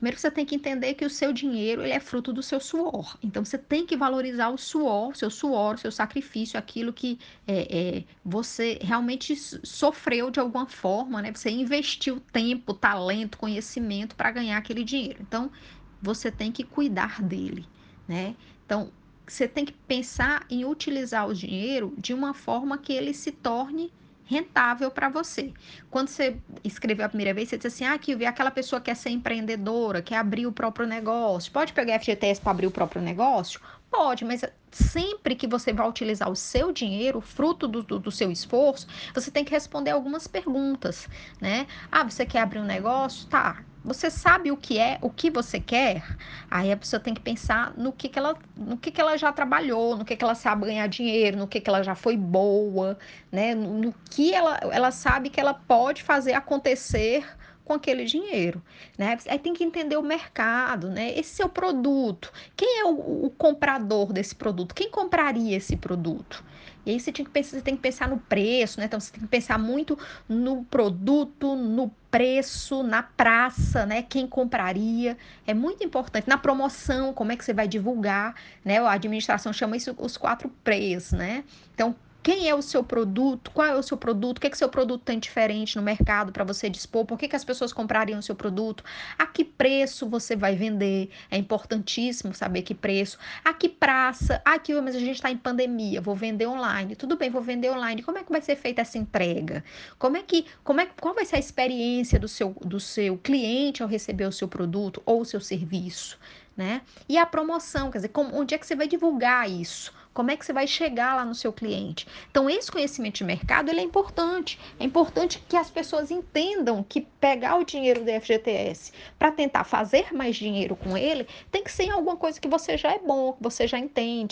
Primeiro você tem que entender que o seu dinheiro ele é fruto do seu suor. Então você tem que valorizar o suor, seu suor, seu sacrifício, aquilo que é, é, você realmente sofreu de alguma forma, né? Você investiu tempo, talento, conhecimento para ganhar aquele dinheiro. Então você tem que cuidar dele, né? Então você tem que pensar em utilizar o dinheiro de uma forma que ele se torne rentável para você. Quando você escreveu a primeira vez, você disse assim: ah, que aquela pessoa quer ser empreendedora, quer abrir o próprio negócio. Pode pegar FGTS para abrir o próprio negócio? Pode, mas sempre que você vai utilizar o seu dinheiro, fruto do, do, do, seu esforço, você tem que responder algumas perguntas, né? Ah, você quer abrir um negócio? Tá. Você sabe o que é, o que você quer? Aí a pessoa tem que pensar no que, que ela, no que, que ela já trabalhou, no que, que ela sabe ganhar dinheiro, no que, que ela já foi boa, né? No, no que ela, ela sabe que ela pode fazer acontecer com aquele dinheiro, né? Aí tem que entender o mercado, né? Esse seu produto, quem é o, o comprador desse produto? Quem compraria esse produto? E aí você, que pensar, você tem que pensar no preço, né? Então você tem que pensar muito no produto, no preço, na praça, né? Quem compraria. É muito importante. Na promoção, como é que você vai divulgar, né? A administração chama isso os quatro P's, né? Então, quem é o seu produto, qual é o seu produto, o que, é que seu produto tem diferente no mercado para você dispor, por que, que as pessoas comprariam o seu produto, a que preço você vai vender, é importantíssimo saber que preço, a que praça, aqui, mas a gente está em pandemia, vou vender online, tudo bem, vou vender online, como é que vai ser feita essa entrega? Como é que, como é, qual vai ser a experiência do seu, do seu cliente ao receber o seu produto ou o seu serviço? Né? E a promoção, quer dizer, como, onde é que você vai divulgar isso? Como é que você vai chegar lá no seu cliente? Então, esse conhecimento de mercado ele é importante. É importante que as pessoas entendam que pegar o dinheiro do FGTS para tentar fazer mais dinheiro com ele tem que ser alguma coisa que você já é bom, que você já entende.